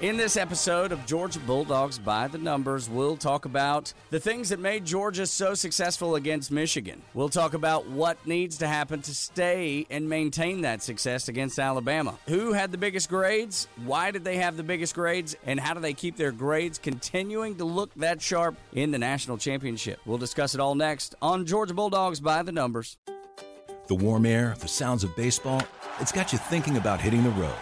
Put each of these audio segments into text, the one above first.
In this episode of Georgia Bulldogs by the Numbers, we'll talk about the things that made Georgia so successful against Michigan. We'll talk about what needs to happen to stay and maintain that success against Alabama. Who had the biggest grades? Why did they have the biggest grades? And how do they keep their grades continuing to look that sharp in the national championship? We'll discuss it all next on Georgia Bulldogs by the Numbers. The warm air, the sounds of baseball, it's got you thinking about hitting the road.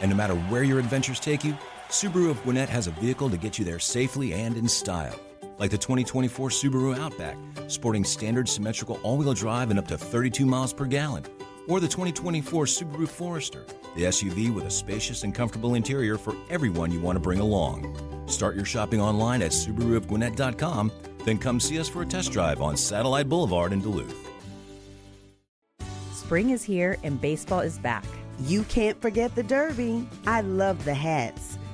And no matter where your adventures take you, Subaru of Gwinnett has a vehicle to get you there safely and in style. Like the 2024 Subaru Outback, sporting standard symmetrical all wheel drive and up to 32 miles per gallon. Or the 2024 Subaru Forester, the SUV with a spacious and comfortable interior for everyone you want to bring along. Start your shopping online at SubaruofGwinnett.com, then come see us for a test drive on Satellite Boulevard in Duluth. Spring is here and baseball is back. You can't forget the Derby. I love the hats.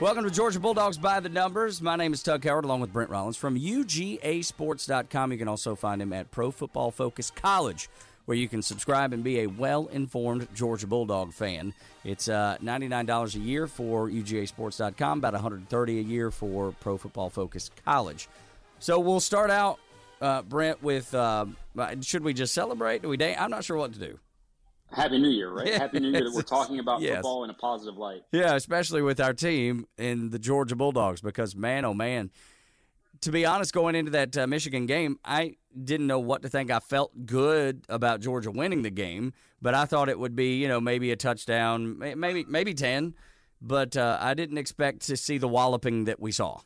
Welcome to Georgia Bulldogs by the Numbers. My name is Tug Howard along with Brent Rollins from UGAsports.com. You can also find him at Pro Football Focus College, where you can subscribe and be a well informed Georgia Bulldog fan. It's uh, $99 a year for UGAsports.com, about $130 a year for Pro Football Focus College. So we'll start out, uh, Brent, with uh, should we just celebrate? Do we dance? I'm not sure what to do. Happy New Year, right? Yes. Happy New Year that we're talking about Yes. football in a positive light. Yeah, especially with our team in the Georgia Bulldogs, because man, oh man, to be honest, going into that uh, Michigan game, I didn't know what to think. I felt good about Georgia winning the game, but I thought it would be, you know, maybe a touchdown, maybe maybe ten, but uh, I didn't expect to see the walloping that we saw.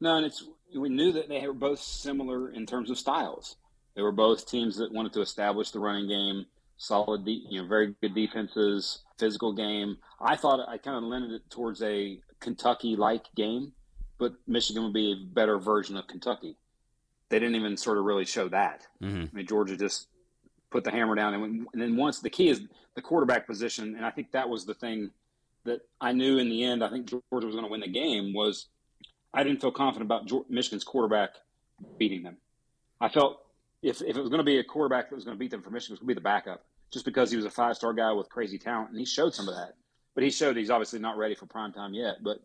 No, and it's we knew that they were both similar in terms of styles. They were both teams that wanted to establish the running game, solid, de- you know, very good defenses, physical game. I thought I kind of lended it towards a Kentucky-like game, but Michigan would be a better version of Kentucky. They didn't even sort of really show that. Mhm. I mean, Georgia just put the hammer down, and, when, and then once the key is the quarterback position, and I think that was the thing that I knew in the end. I think Georgia was going to win the game. Was I didn't feel confident about Michigan's quarterback beating them. I felt if, if it was going to be a quarterback that was going to beat them for Michigan, it was going to be the backup, just because he was a five star guy with crazy talent, and he showed some of that. But he showed he's obviously not ready for prime time yet. But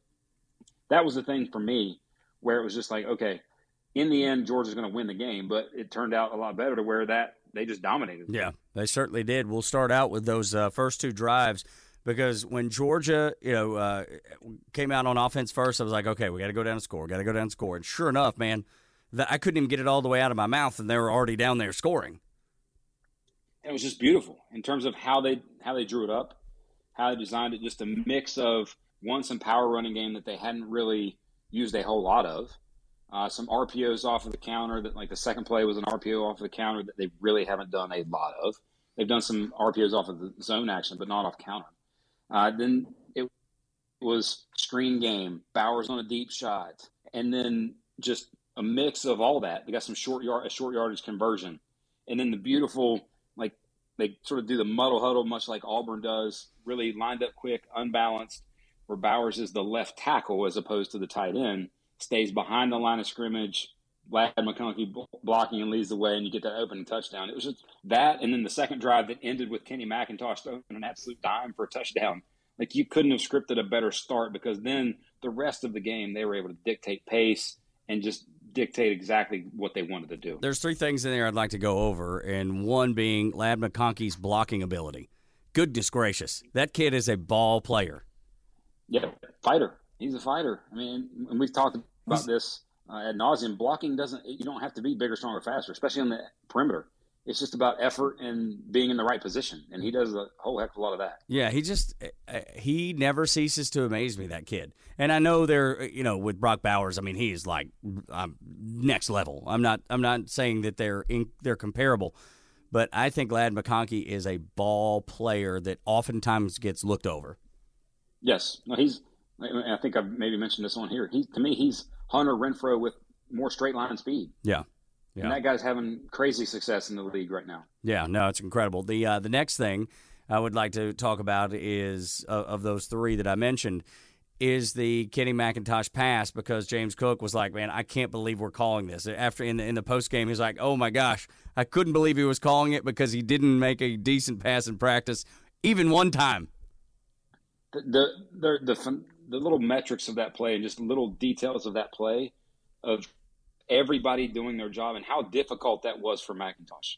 that was the thing for me, where it was just like, okay, in the end, Georgia's going to win the game, but it turned out a lot better to where that they just dominated. Yeah, they certainly did. We'll start out with those uh, first two drives because when Georgia, you know, uh, came out on offense first, I was like, okay, we got to go down and score. Got to go down and score. And sure enough, man, that I couldn't even get it all the way out of my mouth, and they were already down there scoring. it was just beautiful in terms of how they how they drew it up, how they designed it. Just a mix of one some power running game that they hadn't really used a whole lot of, uh, some RPOs off of the counter. That like the second play was an RPO off of the counter that they really haven't done a lot of. They've done some RPOs off of the zone action, but not off counter. Uh, then it was screen game, Bowers on a deep shot, and then just a mix of all that. They got some short yard, a short yardage conversion, and then the beautiful like they sort of do the muddle huddle, much like Auburn does, really lined up quick, unbalanced, where Bowers is the left tackle as opposed to the tight end, stays behind the line of scrimmage. Ladd McConkey blocking and leads the way, and you get that opening touchdown. It was just that, and then the second drive that ended with Kenny McIntosh throwing an absolute dime for a touchdown. Like you couldn't have scripted a better start because then the rest of the game they were able to dictate pace and just dictate exactly what they wanted to do. There's three things in there I'd like to go over, and one being Ladd McConkey's blocking ability. Goodness gracious, that kid is a ball player. Yeah, fighter. He's a fighter. I mean, and we've talked about this uh, ad nauseum. Blocking doesn't. You don't have to be bigger, stronger, faster, especially on the perimeter. It's just about effort and being in the right position, and he does a whole heck of a lot of that. Yeah, he just uh, he never ceases to amaze me. That kid, and I know they're you know with Brock Bowers. I mean, he's like um, next level. I'm not I'm not saying that they're in, they're comparable, but I think Ladd McConkey is a ball player that oftentimes gets looked over. Yes, no, he's. I think I've maybe mentioned this on here. He to me, he's Hunter Renfrow with more straight line speed. Yeah. Yeah. And that guy's having crazy success in the league right now. Yeah, no, it's incredible. The uh, the next thing I would like to talk about is uh, of those three that I mentioned is the Kenny McIntosh pass because James Cook was like, "Man, I can't believe we're calling this." After in the in the post game, he's like, "Oh my gosh, I couldn't believe he was calling it because he didn't make a decent pass in practice, even one time." The the the the, the little metrics of that play and just little details of that play of everybody doing their job and how difficult that was for McIntosh.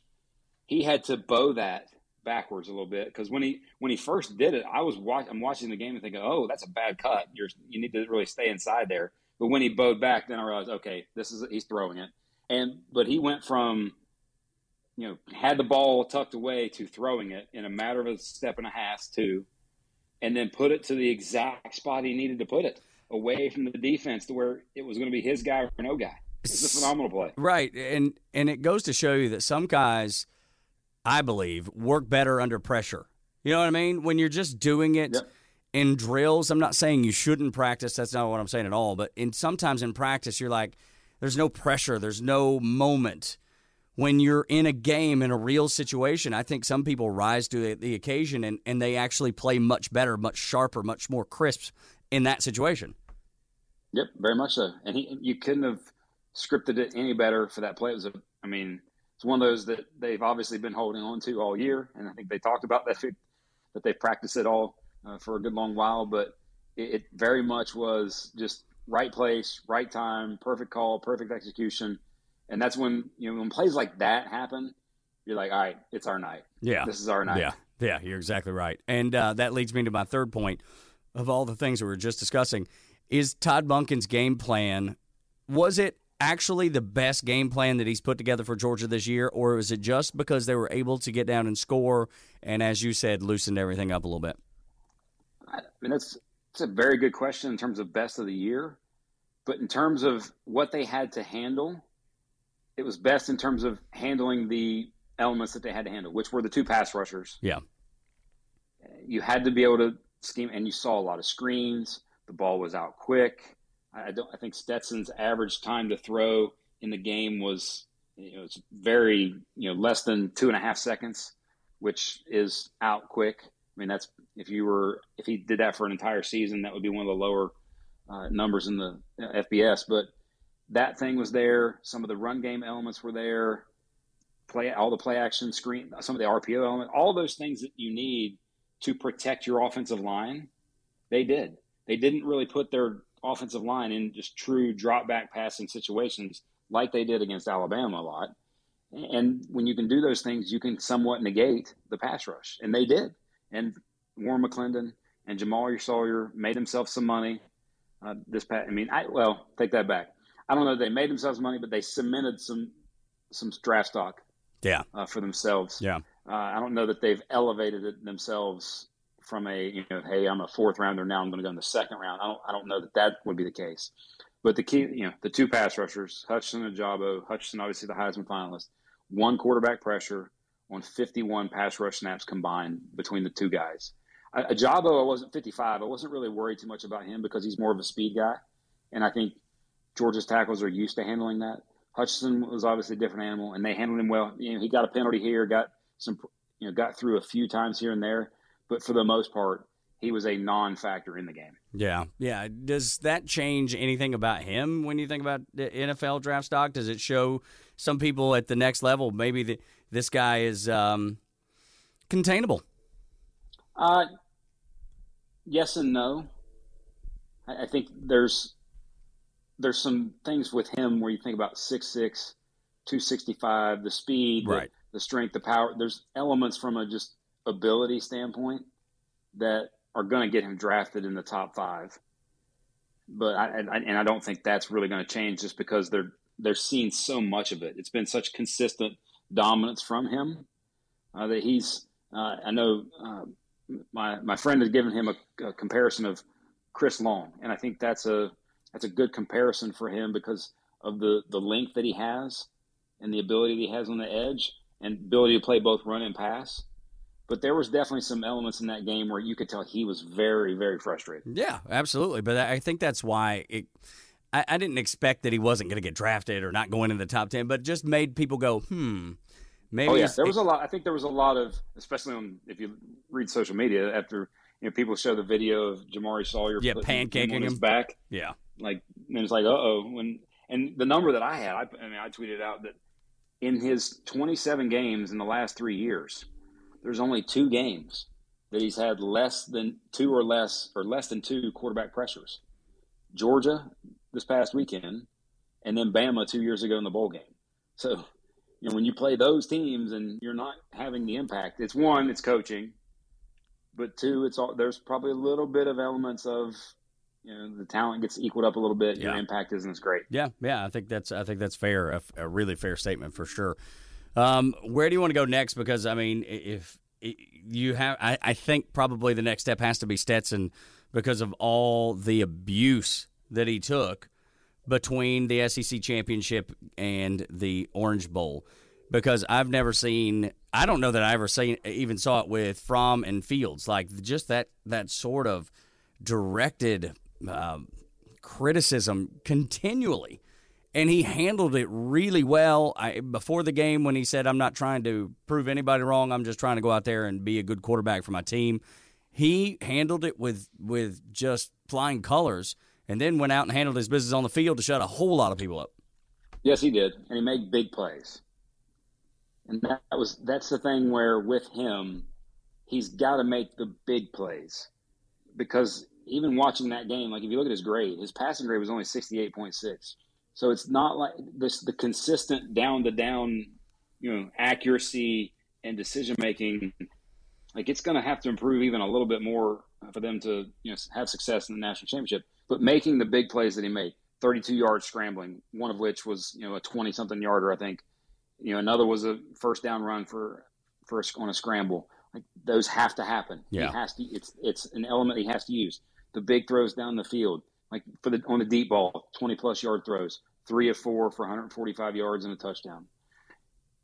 He had to bow that backwards a little bit because when he when he first did it, I was watch, I'm watching the game and thinking, oh, that's a bad cut. You're you need to really stay inside there. But when he bowed back, then I realized, okay, this is he's throwing it. And but he went from you know had the ball tucked away to throwing it in a matter of a step and a half to, and then put it to the exact spot he needed to put it away from the defense to where it was going to be his guy or no guy. It's a phenomenal play. Right, and and it goes to show you that some guys, I believe, work better under pressure. You know what I mean? When you're just doing it Yep. in drills, I'm not saying you shouldn't practice. That's not what I'm saying at all. But in sometimes in practice, you're like, there's no pressure, there's no moment. When you're in a game in a real situation, I think some people rise to the, the occasion and, and they actually play much better, much sharper, much more crisp in that situation. Yep, very much so. And he, you couldn't have scripted it any better for that play. It was a, I mean, it's one of those that they've obviously been holding on to all year, and I think they talked about that that they practiced it all uh, for a good long while. But it, it very much was just right place, right time, perfect call, perfect execution, and that's when you know when plays like that happen, you're like, all right, it's our night. Yeah. this is our night. Yeah, yeah, you're exactly right. And uh, that leads me to my third point of all the things that we were just discussing. Is Todd Monken's game plan, was it actually the best game plan that he's put together for Georgia this year, or is it just because they were able to get down and score and, as you said, loosened everything up a little bit? I mean, that's it's a very good question in terms of best of the year, but in terms of what they had to handle, it was best in terms of handling the elements that they had to handle, which were the two pass rushers. Yeah. You had to be able to scheme, and you saw a lot of screens. The ball was out quick. I don't. I think Stetson's average time to throw in the game was you know it's very you know less than two and a half seconds, which is out quick. I mean that's if you were if he did that for an entire season, that would be one of the lower uh, numbers in the uh, FBS. But that thing was there. Some of the run game elements were there. Play all the play action screen, some of the RPO element, all those things that you need to protect your offensive line. They did. They didn't really put their offensive line in just true drop back passing situations like they did against Alabama a lot. And when you can do those things, you can somewhat negate the pass rush, and they did. And Warren McClendon and Jamal Salyer made themselves some money. Uh, this pat, I mean, I well take that back. I don't know. They made themselves money, but they cemented some some draft stock Yeah. uh, for themselves. Yeah. Uh, I don't know that they've elevated it themselves from a you know, hey, I'm a fourth rounder now. I'm going to go in the second round. I don't I don't know that that would be the case. But the key, you know, the two pass rushers, Hutchinson and Jabo. Hutchinson, obviously the Heisman finalist. One quarterback pressure on 51 pass rush snaps combined between the two guys. Uh, Jabo, I wasn't 55. I wasn't really worried too much about him because he's more of a speed guy, and I think Georgia's tackles are used to handling that. Hutchinson was obviously a different animal, and they handled him well. You know, he got a penalty here, got some, you know, got through a few times here and there, but for the most part, he was a non-factor in the game. Yeah, yeah. Does that change anything about him when you think about the NFL draft stock? Does it show some people at the next level maybe that this guy is um, containable? Uh, yes and no. I, I think there's there's some things with him where you think about 6'6", 265, the speed, the- Right. the, strength, the power. There's elements from a just ability standpoint that are going to get him drafted in the top five. But I, I and I don't think that's really going to change just because they're they're seeing so much of it. It's been such consistent dominance from him uh, that he's. Uh, I know uh, my my friend has given him a, a comparison of Chris Long, and I think that's a that's a good comparison for him because of the the length that he has and the ability that he has on the edge and ability to play both run and pass. But there was definitely some elements in that game where you could tell he was very very frustrated. Yeah, absolutely. But I think that's why it. I, I didn't expect that he wasn't going to get drafted or not going in the top ten, but just made people go, hmm. Maybe oh yeah, there was a lot. I think there was a lot of, especially on if you read social media after you know people show the video of Jamaree Salyer, yeah, pancaking him, him back, yeah, like and it's like uh oh when and the number that I had, I, I mean I tweeted out that in his 27 games in the last three years, there's only two games that he's had less than two or less or less than two quarterback pressures. Georgia this past weekend, and then Bama two years ago in the bowl game. So you know, when you play those teams and you're not having the impact, it's one, it's coaching, but two, it's all there's probably a little bit of elements of you know the talent gets equaled up a little bit. Your impact isn't as great. Yeah, yeah, I think that's I think that's fair, a, a really fair statement for sure. Um, where do you want to go next? Because I mean, if, you have, I, I think probably the next step has to be Stetson because of all the abuse that he took between the SEC championship and the Orange Bowl because I've never seen. I don't know that I ever seen even saw it with Fromm and Fields like just that that sort of directed um, criticism continually, and he handled it really well. I, before the game when he said, "I'm not trying to prove anybody wrong. I'm just trying to go out there and be a good quarterback for my team." He handled it with with just flying colors and then went out and handled his business on the field to shut a whole lot of people up. Yes, he did, and he made big plays. And that was that's the thing where with him, he's got to make the big plays because even watching that game, like if you look at his grade, his passing grade was only sixty eight point six. So it's not like this the consistent down to down, you know, accuracy and decision making. Like it's going to have to improve even a little bit more for them to you know have success in the national championship but making the big plays that he made 32 yards scrambling, one of which was, you know, a 20 something yarder, I think. You know, another was a first down run for, for a, on a scramble. Like those have to happen. Yeah. He has to, it's, it's an element he has to use. The big throws down the field, like for the, on the deep ball, 20 plus yard throws, three of four for 145 yards and a touchdown.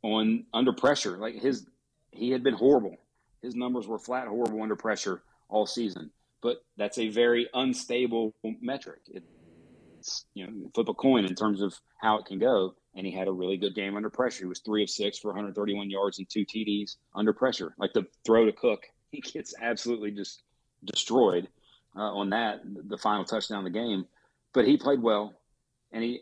On under pressure, like his, he had been horrible. His numbers were flat horrible under pressure all season but that's a very unstable metric. It's you know flip a coin in terms of how it can go. And he had a really good game under pressure. He was three of six for 131 yards and two TDs under pressure. Like the throw to Cook, he gets absolutely just destroyed uh, on that the final touchdown of the game. But he played well, and he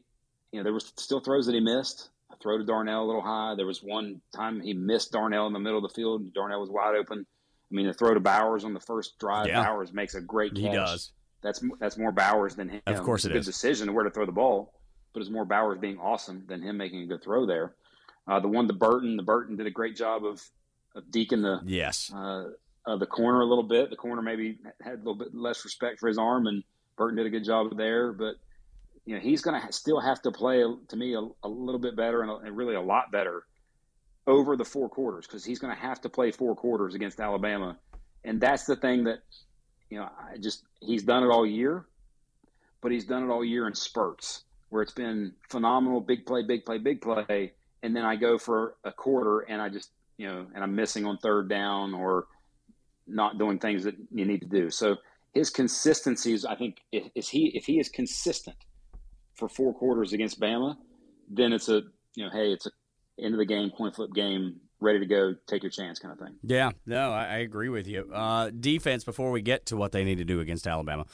you know there were still throws that he missed. A throw to Darnell a little high. There was one time he missed Darnell in the middle of the field. Darnell was wide open I mean, the throw to Bowers on the first drive, yeah. Bowers makes a great catch. He does. That's that's more Bowers than him. Of course, it it's a good decision where to throw the ball, but it's more Bowers being awesome than him making a good throw there. Uh, the one to Burton, the Burton did a great job of, of deacon the yes uh, uh, the corner a little bit. The corner maybe had a little bit less respect for his arm, and Burton did a good job there. But you know, he's going to still have to play to me a, a little bit better and, a, and really a lot better over the four quarters because he's going to have to play four quarters against Alabama and that's the thing that you know I just he's done it all year, but he's done it all year in spurts where it's been phenomenal, big play, big play, big play, and then I go for a quarter and I just you know and I'm missing on third down or not doing things that you need to do. So his consistency is, I think, is he if he is consistent for four quarters against Bama, then it's a you know, hey, it's a end of the game, point flip game, ready to go, take your chance kind of thing. Yeah, no, I, I agree with you. Uh, defense, before we get to what they need to do against Alabama,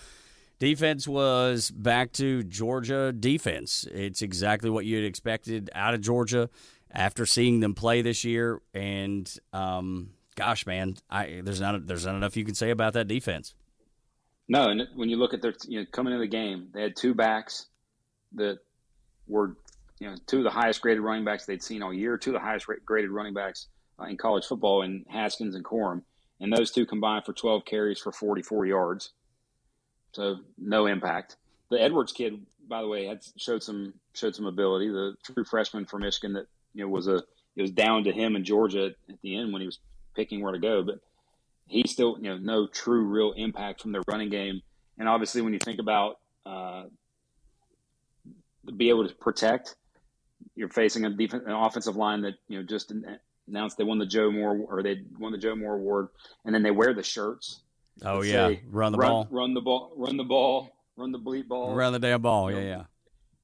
defense was back to Georgia defense. It's exactly what you'd expected out of Georgia after seeing them play this year. And um, gosh, man, I, there's not there's not enough you can say about that defense. No, and when you look at their you know coming into the game, they had two backs that were you know, two of the highest graded running backs they'd seen all year, two of the highest graded running backs uh, in college football in Haskins and Corum. And those two combined for 12 carries for 44 yards. So no impact. The Edwards kid, by the way, had showed some showed some ability. The true freshman from Michigan that you know was a it was down to him in Georgia at the end when he was picking where to go, but he still you know no true real impact from their running game. And obviously, when you think about uh, be able to protect, you're facing a defense, an offensive line that you know just announced they won the Joe Moore or they won the Joe Moore Award, and then they wear the shirts. Oh yeah, run the run, ball, run the ball, run the ball, run the bleep ball, run the damn ball. Yeah, yeah.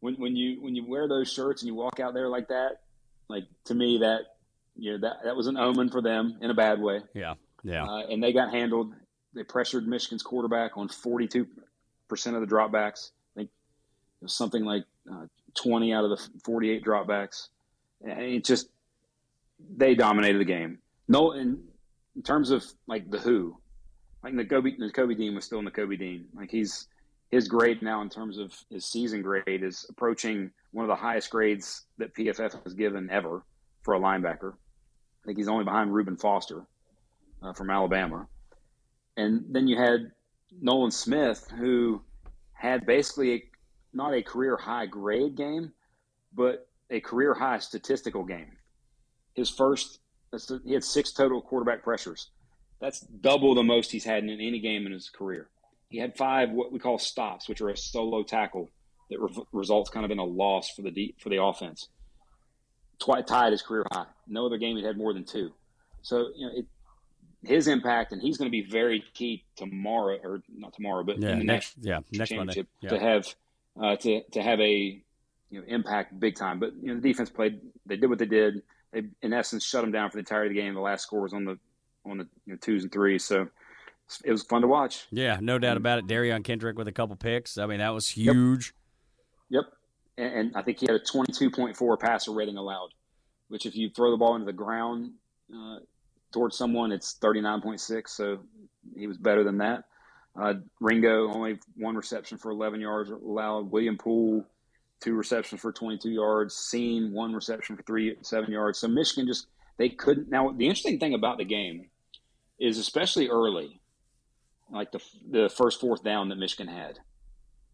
when when you when you wear those shirts and you walk out there like that, like to me that you know that that was an omen for them in a bad way. Yeah, yeah. Uh, and they got handled. They pressured Michigan's quarterback on forty two percent of the dropbacks. I think it was something like uh, twenty out of the forty eight dropbacks. And it just they dominated the game. No, in, in terms of like the who, like the Kobe, the Kobe Dean was still in the Kobe Dean. Like he's his grade now in terms of his season grade is approaching one of the highest grades that PFF has given ever for a linebacker. I think he's only behind Reuben Foster uh, from Alabama. And then you had Nolan Smith, who had basically a, not a career high grade game, but a career high statistical game. His first, he had six total quarterback pressures. That's double the most he's had in any game in his career. He had five what we call stops, which are a solo tackle that re- results kind of in a loss for the for the offense. Twi- tied his career high. No other game he had more than two. So you know it, his impact, and he's going to be very key tomorrow, or not tomorrow, but yeah, in the next, yeah, next championship Monday. to have uh, to to have a you know impact big time. But you know the defense played. They did what they did. They in essence shut them down for the entirety of the game. The last score was on the on the you know, twos and threes. So it was fun to watch. Yeah, no doubt about it. Derion Kendrick with a couple picks. I mean, that was huge. Yep. And, I think he had a 22.4 passer rating allowed, which if you throw the ball into the ground uh, towards someone, it's 39.6. So he was better than that. Uh, Ringo only one reception for 11 yards allowed. William Poole two receptions for 22 yards. Cine one reception for three seven yards. So Michigan just they couldn't. Now the interesting thing about the game is especially early, like the the first fourth down that Michigan had,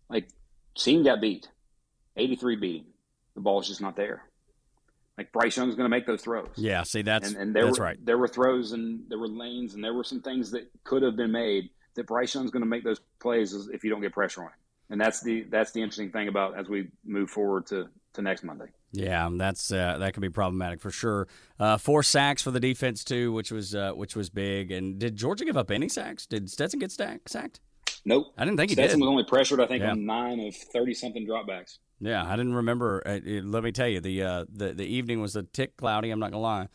like Cine got beat, 83 beating. The ball's just not there. Like Bryce Young's going to make those throws. Yeah, see that's and, and there that's were, right. There were throws and there were lanes and there were some things that could have been made that Bryce Young's going to make those plays if you don't get pressure on him. And that's the that's the interesting thing about as we move forward to, to next Monday. Yeah, that's uh, that could be problematic for sure. Uh, four sacks for the defense too, which was uh, which was big. And did Georgia give up any sacks? Did Stetson get stack, sacked? Nope. I didn't think he did. Stetson was only pressured, I think, Yeah. on nine of thirty something dropbacks. Yeah, I didn't remember. Uh, uh, let me tell you, the uh, the the evening was a tick cloudy. I'm not gonna lie.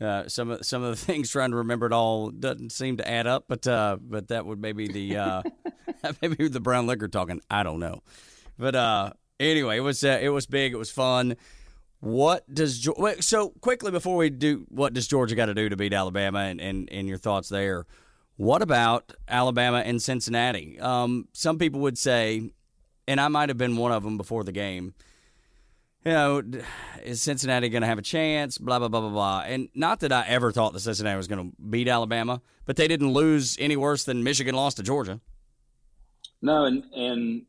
Uh, some of some of the things trying to remember it all doesn't seem to add up, but uh, but that would maybe the uh, maybe the brown liquor talking. I don't know, but uh, anyway, it was uh, it was big. It was fun. What does so quickly before we do what does Georgia got to do to beat Alabama and, and and your thoughts there? What about Alabama and Cincinnati? Um, some people would say, and I might have been one of them before the game. You know, is Cincinnati going to have a chance? Blah blah blah blah blah. And not that I ever thought that Cincinnati was going to beat Alabama, but they didn't lose any worse than Michigan lost to Georgia. No, and and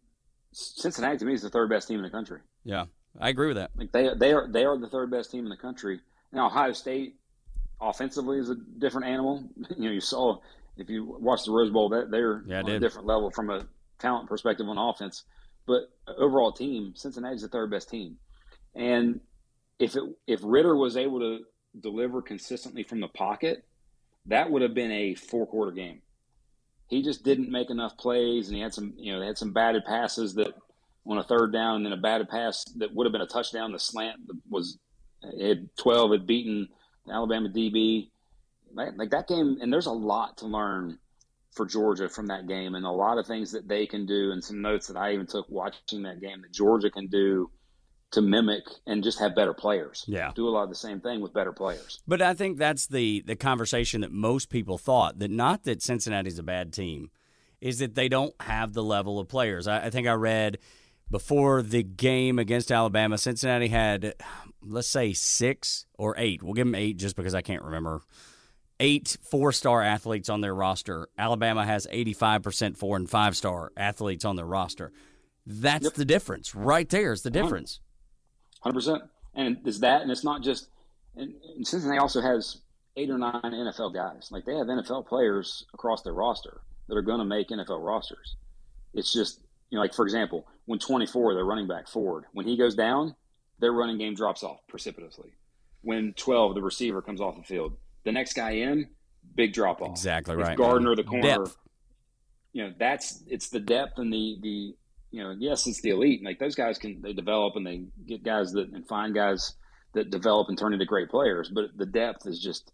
Cincinnati to me is the third best team in the country. Yeah, I agree with that. Like they they are they are the third best team in the country. Now Ohio State offensively is a different animal. You know, you saw if you watch the Rose Bowl, that they're Yeah, on a different level from a talent perspective on offense. But overall team, Cincinnati's the third best team. And if it if Ridder was able to deliver consistently from the pocket, that would have been a four quarter game. He just didn't make enough plays, and he had some you know they had some batted passes that on a third down, and then a batted pass that would have been a touchdown. The slant was had twelve had beaten Alabama DB. Like that game, and there's a lot to learn for Georgia from that game, and a lot of things that they can do, and some notes that I even took watching that game that Georgia can do to mimic and just have better players. Yeah. do a lot of the same thing with better players. But I think that's the the conversation that most people thought that not that Cincinnati's a bad team, is that they don't have the level of players. I, I think I read before the game against Alabama, Cincinnati had let's say six or eight. We'll give them eight just because I can't remember. Eight four star athletes on their roster. Alabama has eighty five percent four and five star athletes on their roster. That's the difference. Right there is the difference. Hundred percent. And it's that, and it's not just. And, and Cincinnati also has eight or nine NFL guys. Like they have NFL players across their roster that are going to make NFL rosters. It's just you know, like for example, when twenty four, their running back Ford, when he goes down, their running game drops off precipitously. When twelve, the receiver comes off the field, the next guy in, big drop off. Exactly If right. Gardner, the corner, Depth. you know, that's it's the depth and the the you know, yes, it's the elite. Like those guys can they develop and they get guys that and find guys that develop and turn into great players. But the depth is just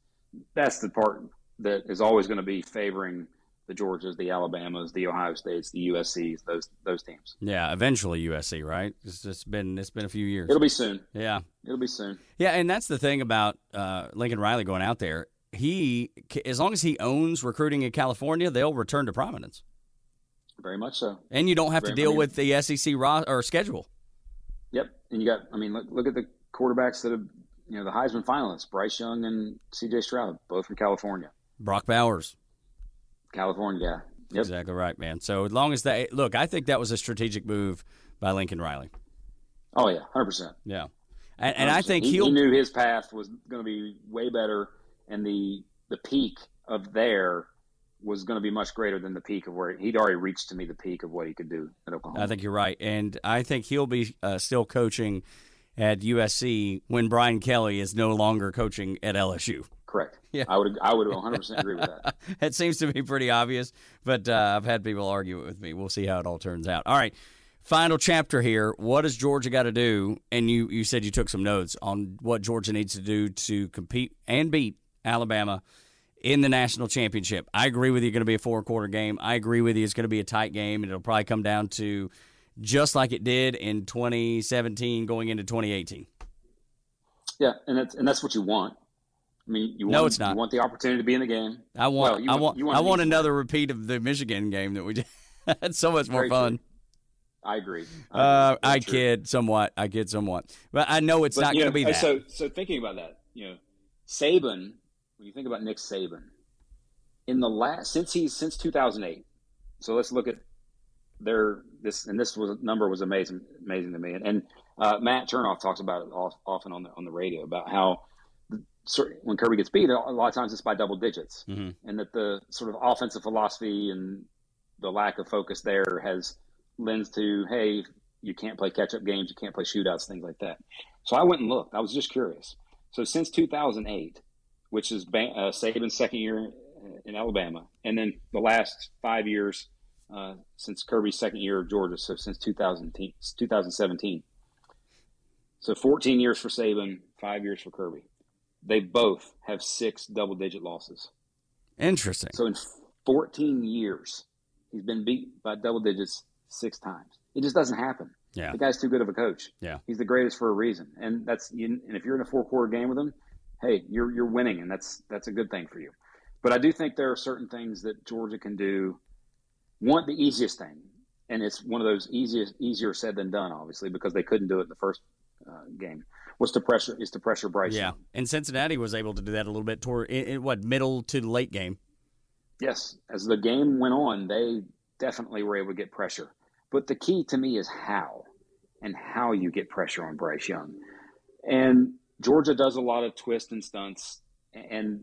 that's the part that is always going to be favoring the Georgias, the Alabamas, the Ohio States, the USC's, those those teams. Yeah, eventually USC, right? It's just been it's been a few years. It'll be soon. Yeah, it'll be soon. Yeah, and that's the thing about uh, Lincoln Riley going out there. He, as long as he owns recruiting in California, they'll return to prominence. Very much so. And you don't have Very to deal with the SEC ro- or schedule. Yep, and you got. I mean, look, look at the quarterbacks that have, you know, the Heisman finalists: Bryce Young and C.J. Stroud, both from California. Brock Bowers, California. Yep. Exactly right, man. So as long as that, look, I think that was a strategic move by Lincoln Riley. Oh yeah, hundred percent. Yeah, and, and I think he, he knew his path was going to be way better, and the the peak of there was going to be much greater than the peak of where he'd already reached to me the peak of what he could do at Oklahoma. I think you're right, and I think he'll be uh, still coaching at USC when Brian Kelly is no longer coaching at LSU. Correct. Yeah, I would. I would 100 percent agree with that. it seems to be pretty obvious, but uh, I've had people argue it with me. We'll see how it all turns out. All right, final chapter here. What does Georgia got to do? And you you said you took some notes on what Georgia needs to do to compete and beat Alabama in the national championship. I agree with you. It's going to be a four quarter game. I agree with you. It's going to be a tight game, and it'll probably come down to just like it did in 2017 going into 2018. Yeah, and that's and that's what you want. I mean, you want, no, it's not. You want the opportunity to be in the game. I want. Well, I want. want I want another repeat of the Michigan game that we did. It's so much more Very fun. True. I agree. I, uh, I kid somewhat. I kid somewhat, but I know it's but, not going to be that. So, so thinking about that, you know, Saban. When you think about Nick Saban, in the last since he's since 2008. So let's look at their this and this was number was amazing amazing to me. And, and uh, Matt Turnoff talks about it often on the on the radio about how when Kirby gets beat, a lot of times it's by double digits, mm-hmm. and that the sort of offensive philosophy and the lack of focus there has lends to hey, you can't play catch up games, you can't play shootouts, things like that. So I went and looked. I was just curious. So since 2008, which is uh, Saban's second year in Alabama, and then the last five years uh, since Kirby's second year of Georgia, so since 2017. So 14 years for Saban, five years for Kirby they both have six double digit losses. Interesting. So in 14 years, he's been beat by double digits six times. It just doesn't happen. Yeah. The guy's too good of a coach. Yeah. He's the greatest for a reason. And that's and if you're in a four quarter game with him, hey, you're you're winning and that's that's a good thing for you. But I do think there are certain things that Georgia can do. One the easiest thing, and it's one of those easiest easier said than done, obviously, because they couldn't do it in the first uh, game was to pressure is to pressure Bryce. Yeah, and Cincinnati was able to do that a little bit toward in, in what middle to late game. Yes, as the game went on, they definitely were able to get pressure. But the key to me is how and how you get pressure on Bryce Young. And Georgia does a lot of twists and stunts, and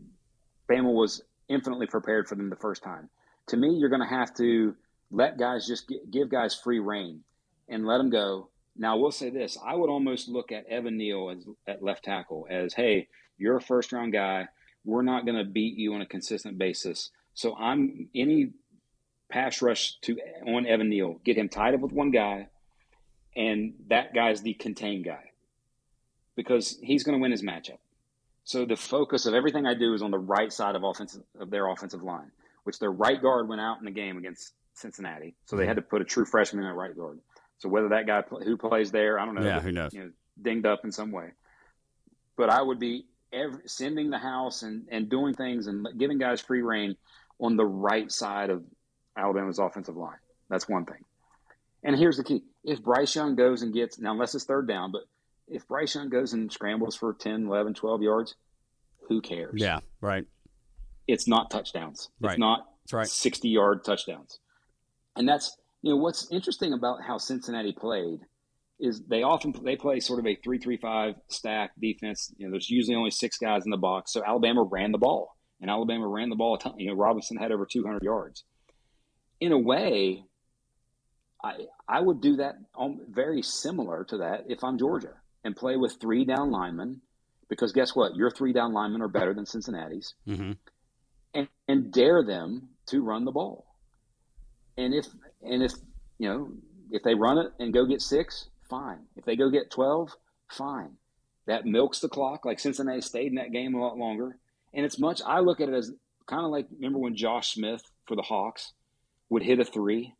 Bama was infinitely prepared for them the first time. To me, you're going to have to let guys just give guys free reign and let them go now, I will say this: I would almost look at Evan Neal as, at left tackle as, "Hey, you're a first round guy. We're not going to beat you on a consistent basis. So I'm any pass rush to on Evan Neal, get him tied up with one guy, and that guy's the contain guy because he's going to win his matchup. So the focus of everything I do is on the right side of offensive of their offensive line, which their right guard went out in the game against Cincinnati, so they had to put a true freshman in at right guard. So whether that guy who plays there, I don't know. Yeah, who knows? You know, dinged up in some way. But I would be every, sending the house and, and doing things and giving guys free reign on the right side of Alabama's offensive line. That's one thing. And here's the key: if Bryce Young goes and gets now, unless it's third down, but if Bryce Young goes and scrambles for 10, 11, 12 yards, who cares? Yeah, right. It's not touchdowns. Right. It's not right. 60 yard touchdowns. And that's you know what's interesting about how Cincinnati played is they often they play sort of a three-three-five stack defense. You know, there's usually only six guys in the box, so Alabama ran the ball, and Alabama ran the ball a ton. You know, Robinson had over 200 yards. In a way, I I would do that on, very similar to that if I'm Georgia and play with three down linemen, because guess what? Your three down linemen are better than Cincinnati's, mm-hmm. and and dare them to run the ball. And if and if you know if they run it and go get six, fine. If they go get 12, fine. That milks the clock. Like Cincinnati stayed in that game a lot longer. And it's much, I look at it as kind of like, remember when Josh Smith for the Hawks would hit a three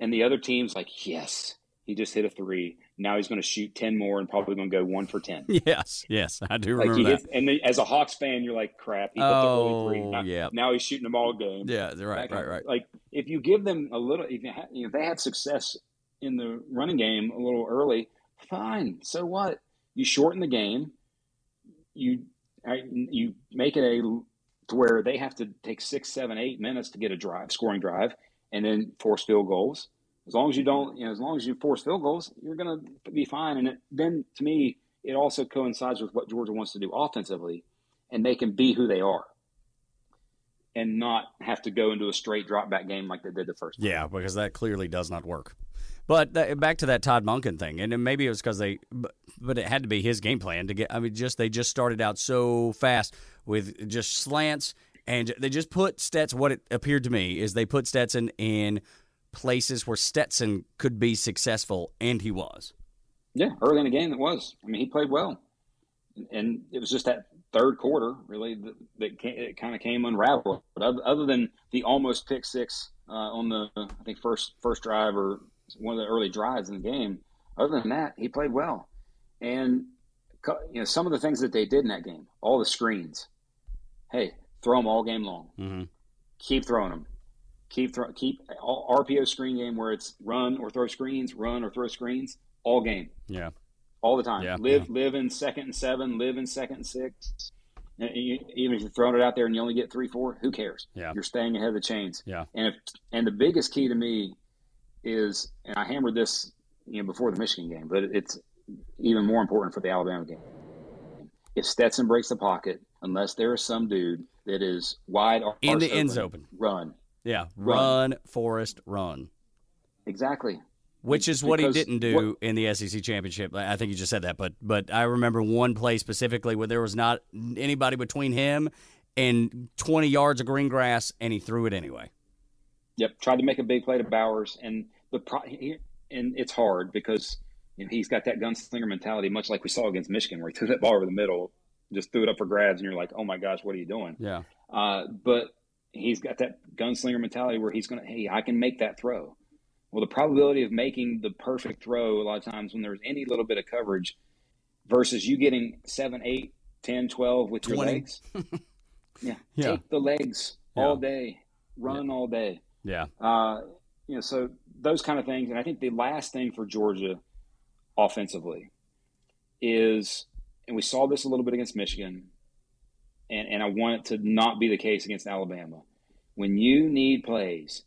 and the other team's like, yes, he just hit a three. Now he's going to shoot 10 more and probably going to go one for 10. Yes, yes, I do Like remember that. and as a Hawks fan, you're like, crap, he hit Oh, the early three. Now, yeah. now he's shooting them all game. yeah, right, kind right, right. Like if you give them a little, if you ha- you know, if they had success in the running game a little early, fine. So what? You shorten the game. You you make it a to where they have to take six, seven, eight minutes to get a drive, scoring drive, and then force field goals. As long as you don't, you know, as long as you force field goals, you're going to be fine. And it, then, to me, it also coincides with what Georgia wants to do offensively, and they can be who they are, and not have to go into a straight drop back game like they did the first. time. Yeah, because that clearly does not work. But back to that Todd Monken thing, and maybe it was because they, but, but it had to be his game plan to get. I mean, just they just started out so fast with just slants, and they just put Stetson. What it appeared to me is they put Stetson in places where Stetson could be successful, and he was. Yeah, early in the game, it was. I mean, he played well, and it was just that third quarter really that, that came, it kind of came unraveled. But other, other than the almost pick six uh, on the I think first first drive or one of the early drives in the game, other than that, he played well. And you know some of the things that they did in that game, all the screens. Hey, throw them all game long. Mm-hmm. Keep throwing them. Keep throw, keep all RPO screen game where it's run or throw screens, run or throw screens all game Yeah, all the time. Yeah, live live in second and seven, live in second and six. And you, even if you're throwing it out there and you only get three, four, who cares? Yeah. You're staying ahead of the chains. Yeah. And if and the biggest key to me is, and I hammered this, you know, before the Michigan game, but it's even more important for the Alabama game. If Stetson breaks the pocket, unless there is some dude that is wide In the arse end zone. run. Yeah. Run. Run, Forrest, run. Exactly. Which is what he didn't do what- in the SEC championship. I think you just said that, but but I remember one play specifically where there was not anybody between him and 20 yards of green grass, and he threw it anyway. Yep, tried to make a big play to Bowers, and the pro- he, and it's hard because you know, he's got that gunslinger mentality, much like we saw against Michigan, where he threw that ball over the middle, just threw it up for grabs, and you're like, oh my gosh, what are you doing? Yeah, Uh, but he's got that gunslinger mentality where he's going to, hey, I can make that throw. Well, the probability of making the perfect throw a lot of times when there's any little bit of coverage versus you getting 7, 8, 10, 12 with your legs. yeah. Yeah. Take the legs Yeah. all day, run all day. yeah, Uh, you know, so those kind of things. And I think the last thing for Georgia offensively is, and we saw this a little bit against Michigan, and, and I want it to not be the case against Alabama. When you need plays,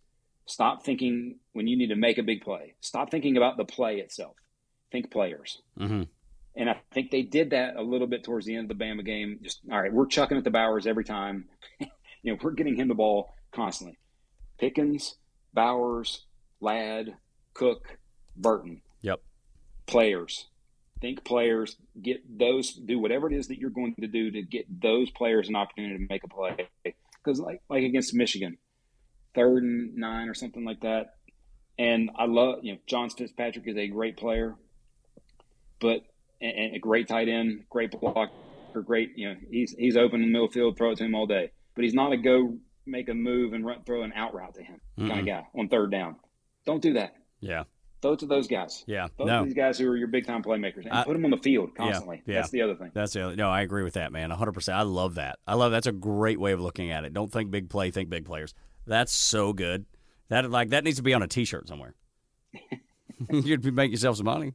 stop thinking when you need to make a big play. Stop thinking about the play itself. Think players. hmm And I think they did that a little bit towards the end of the Bama game. Just all right, we're chucking at the Bowers every time. you know, we're getting him the ball constantly. Pickens, Bowers, Ladd, Cook, Burton. Yep. Players. Think players. Get those. Do whatever it is that you're going to do to get those players an opportunity to make a play. Because like like against Michigan, third and nine or something like that. And I love you know John Fitzpatrick is a great player, but and, a great tight end, great blocker, great you know he's he's open in the middle field, throw it to him all day. But he's not a go make a move and run, throw an out route to him kind Mm-mm. of guy on third down. Don't do that. yeah, Throw it to those guys. yeah. It No, these guys who are your big time playmakers and I- put them on the field constantly. yeah. That's the other thing. That's the other, no, I agree with that, man. 100%. I love that. I love that's a great way of looking at it. Don't think big play, think big players. That's so good. That like that needs to be on a t-shirt somewhere. You'd be make yourself some money.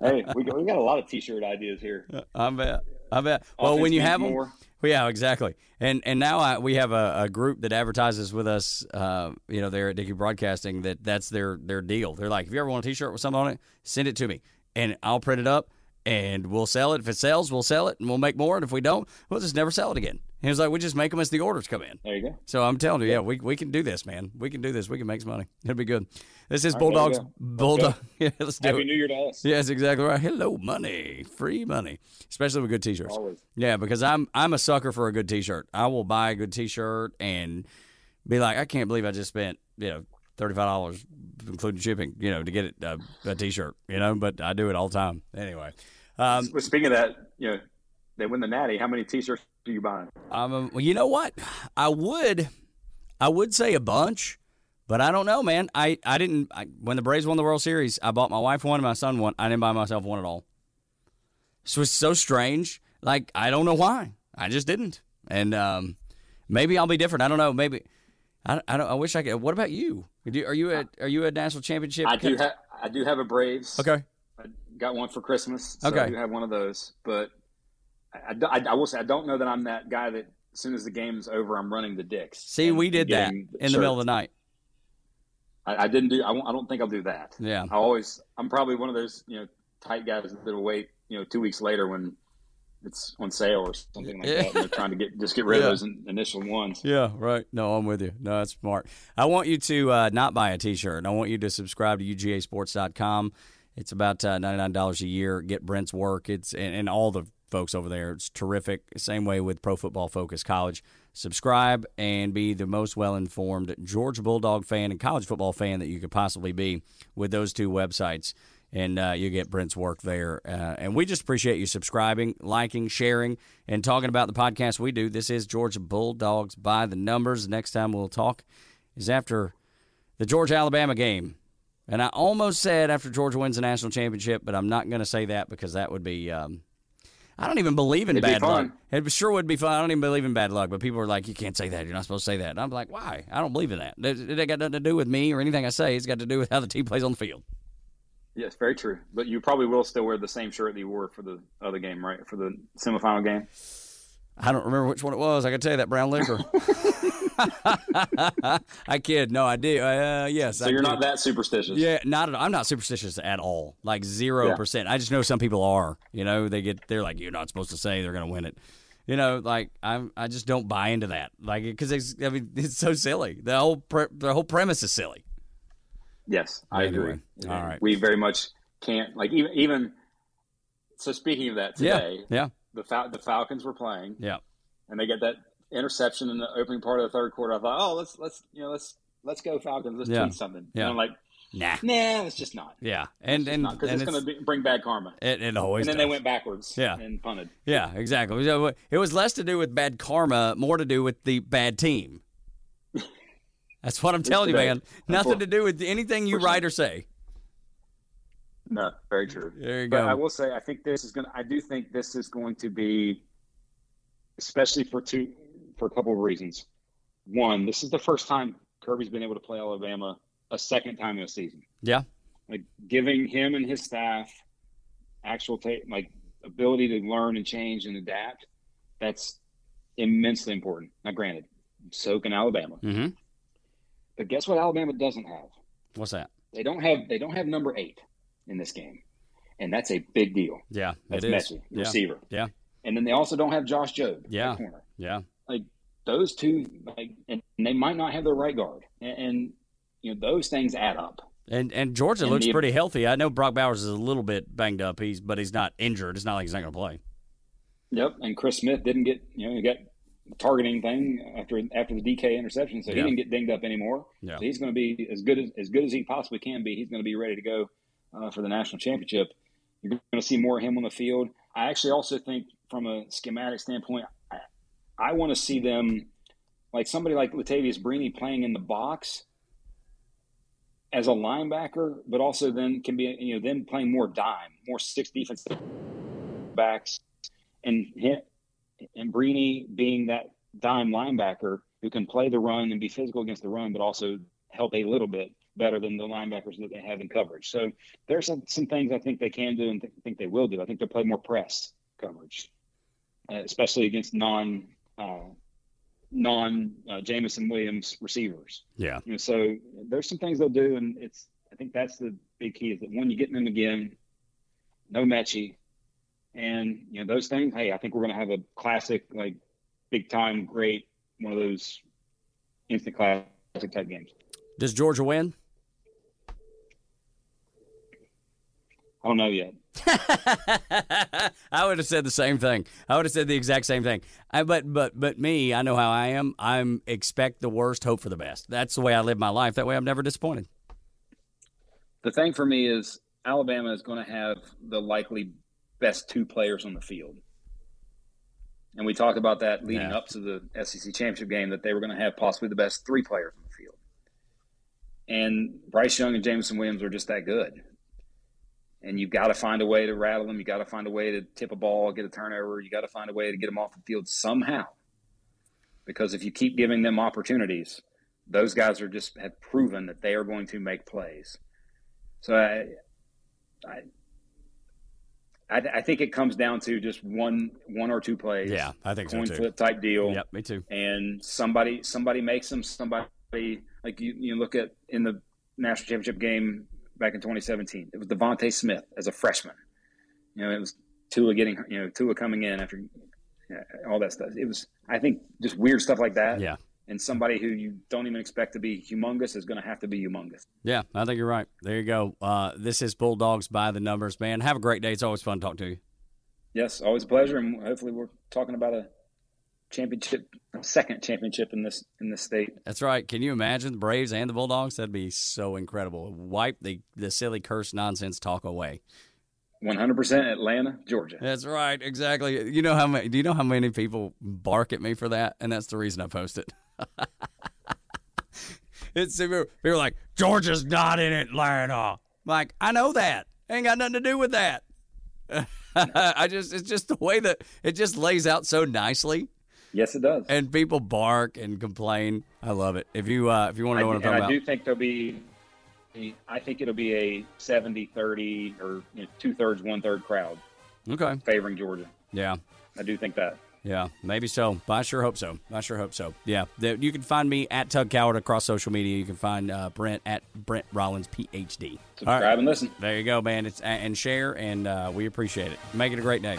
hey, we got, we got a lot of t-shirt ideas here. I bet. I bet. Well, when you have them, more. yeah, exactly. And and now I, we have a, a group that advertises with us. Uh, you know, they're at Dickey Broadcasting. That that's their their deal. They're like, if you ever want a T-shirt with something on it, send it to me, and I'll print it up, and we'll sell it. If it sells, we'll sell it, and we'll make more. And if we don't, we'll just never sell it again. He was like, we just make them as the orders come in. There you go. So I'm telling you, yeah, we, we can do this, man. We can do this. We can make some money. It'll be good. This is All right, there you Bulldogs. go. Let's Bulldog. Yeah, let's do Happy it. New Year to us. Yes, exactly right. Hello, money, free money, especially with good T-shirts. Always. Yeah, because I'm I'm a sucker for a good T-shirt. I will buy a good T-shirt and be like, I can't believe I just spent you know thirty five dollars, including shipping. You know, to get it uh, a t shirt. You know, but I do it all the time anyway. Um, speaking of that, you know, they win the Natty. How many T-shirts do you buy? Um, well, you know what? I would, I would say a bunch, but I don't know, man. I, I didn't. I, when the Braves won the World Series, I bought my wife one and my son one. I didn't buy myself one at all. So it's so strange. Like I don't know why. I just didn't. And um, maybe I'll be different. I don't know. Maybe I, I don't. I wish I could. What about you? Do Are you a Are you a national championship? I do have I do have a Braves. Okay. I got one for Christmas. So Okay. I do have one of those, but I, I, I will say I don't know that I'm that guy that as soon as the game's over, I'm running the Dick's. See, we did that in the middle of the night. I, I didn't do. I, won't, I don't think I'll do that. Yeah. I always. I'm probably one of those you know tight guys that will wait you know two weeks later when it's on sale or something like Yeah. that. They're trying to get just get rid Yeah. of those in, initial ones. Yeah, right. No, I'm with you. No, that's smart. I want you to uh, not buy a T-shirt. I want you to subscribe to UGASports.com. It's about uh, $99 a year. Get Brent's work. It's and, and all the folks over there. It's terrific. Same way with Pro Football Focus College. Subscribe and be the most well-informed Georgia Bulldog fan and college football fan that you could possibly be with those two websites and uh, you get Brent's work there. Uh, and we just appreciate you subscribing, liking, sharing, and talking about the podcast we do. This is Georgia Bulldogs by the numbers. Next time we'll talk is after the Georgia Alabama game. And I almost said after Georgia wins the national championship, but I'm not going to say that because that would be. Um, I don't even believe in It'd be bad luck. It sure would be fun. I don't even believe in bad luck, but people are like, "You can't say that. You're not supposed to say that." And I'm like, "Why? I don't believe in that. It, it got nothing to do with me or anything I say. It's got to do with how the team plays on the field." Yes, very true. But you probably will still wear the same shirt that you wore for the other game, right? For the semifinal game. I don't remember which one it was. I can tell you that brown liquor. I kid. No, I do. Uh, yes. So I you're did. not that superstitious. Yeah, not at all. I'm not superstitious at all. Like zero Yeah. percent. I just know some people are. You know, they get they're like, you're not supposed to say they're going to win it. You know, like I'm. I just don't buy into that. Like because it's. I mean, it's so silly. The whole pre- the whole premise is silly. Yes, I Anyway, agree. all right. We very much can't like even even. So speaking of that today, Yeah. Yeah. the Fal- the Falcons were playing, Yeah. and they get that interception in the opening part of the third quarter. I thought, oh, let's let's you know let's let's go Falcons. Let's Yeah. tweet something. Yeah. And I'm like, Nah. nah, it's just not. Yeah. And and because it's, it's, going to bring bad karma. it, it always. and then they went backwards. Yeah. and punted. Yeah, exactly. So, uh, It was less to do with bad karma, more to do with the bad team. That's what I'm telling you, man. Nothing to do with anything you write or say. No, very true. There you But go. I will say, I think this is going. to I do think this is going to be, especially for two, for a couple of reasons. One, this is the first time Kirby's been able to play Alabama a second time in a season. Yeah. Like giving him and his staff actual ta- like ability to learn and change and adapt. That's immensely important. Now, granted, so can Alabama. Mm-hmm. But guess what? Alabama doesn't have. What's that? They don't have. They don't have number eight in this game, and that's a big deal. Yeah, That's it is. Metchie, the Yeah. receiver. Yeah. And then they also don't have Josh Jobe. Yeah. Corner. Yeah. Like those two, like, and they might not have their right guard, and, and you know those things add up. And and Georgia And looks the- pretty healthy. I know Brock Bowers is a little bit banged up. He's but he's not injured. It's not like he's not going to play. Yep. And Chris Smith didn't get, you know, he got targeting thing after after the DK interception, so Yeah. he didn't get dinged up anymore. Yeah. So he's going to be as good as as good as he possibly can be. He's going to be ready to go uh, for the national championship. You're going to see more of him on the field. I actually also think, from a schematic standpoint, I, want to see them like somebody like Latavious Brini playing in the box as a linebacker, but also then can be you know them playing more dime, more six defensive backs, and hit and Brini being that dime linebacker who can play the run and be physical against the run, but also help a little bit better than the linebackers that they have in coverage. So there's some, some things I think they can do and th- think they will do. I think they'll play more press coverage, uh, especially against non uh, non uh, Jameson Williams receivers. Yeah. You know, so there's some things they'll do, and it's I think that's the big key is that when you get them again, no Metchie, and you know those things. Hey, I think we're going to have a classic, like big time, great one of those instant classic type games. Does Georgia win? I don't know yet. I would have said the same thing. I would have said the exact same thing. I, but but but me, I know how I am. I'm expect the worst, hope for the best. That's the way I live my life. That way, I'm never disappointed. The thing for me is Alabama is going to have the likely best two players on the field. And we talked about that leading Yeah. up to the SEC championship game that they were going to have possibly the best three players on the field. And Bryce Young and Jameson Williams are just that good. And you've got to find a way to rattle them. You got to find a way to tip a ball, get a turnover. You got to find a way to get them off the field somehow. Because if you keep giving them opportunities, those guys are just have proven that they are going to make plays. So I, I, I, I think it comes down to just one, one or two plays. Yeah, I think so coin too. flip type deal. Yep, me too. And somebody, somebody makes them. Somebody like you, you look at in the national championship game back in 2017. It was DeVonta Smith as a freshman. You know, it was Tua getting, you know, Tua coming in after yeah, all that stuff. It was, I think, just weird stuff like that. Yeah. And somebody who you don't even expect to be humongous is going to have to be humongous. Yeah, I think you're right. There you go. Uh, this is Bulldogs by the numbers, man. Have a great day. It's always fun to talk to you. Yes, always a pleasure, and hopefully we're talking about a championship, second championship in this in this state. That's right. Can you imagine the Braves and the Bulldogs? That'd be so incredible. Wipe the, the silly curse nonsense talk away. One hundred percent Atlanta, Georgia. That's right. Exactly. You know how many? Do you know how many people bark at me for that? And that's the reason I post it. it's people are like Georgia's not in Atlanta. Like I know that ain't got nothing to do with that. I just it's just the way that it just lays out so nicely, Yes, it does. and people bark and complain. I love it. If you uh, if you want to know I, what I'm talking I about, do think there'll be, I think it'll be a 70-30 or you know, two thirds, one third crowd okay, favoring Georgia. yeah. I do think that. Yeah, maybe so. But I sure hope so. I sure hope so. Yeah, you can find me at Tug Coward across social media. You can find uh, Brent at Brent Rollins PhD. Subscribe right, and listen. there you go, man. It's and share, and uh, we appreciate it. Make it a great day.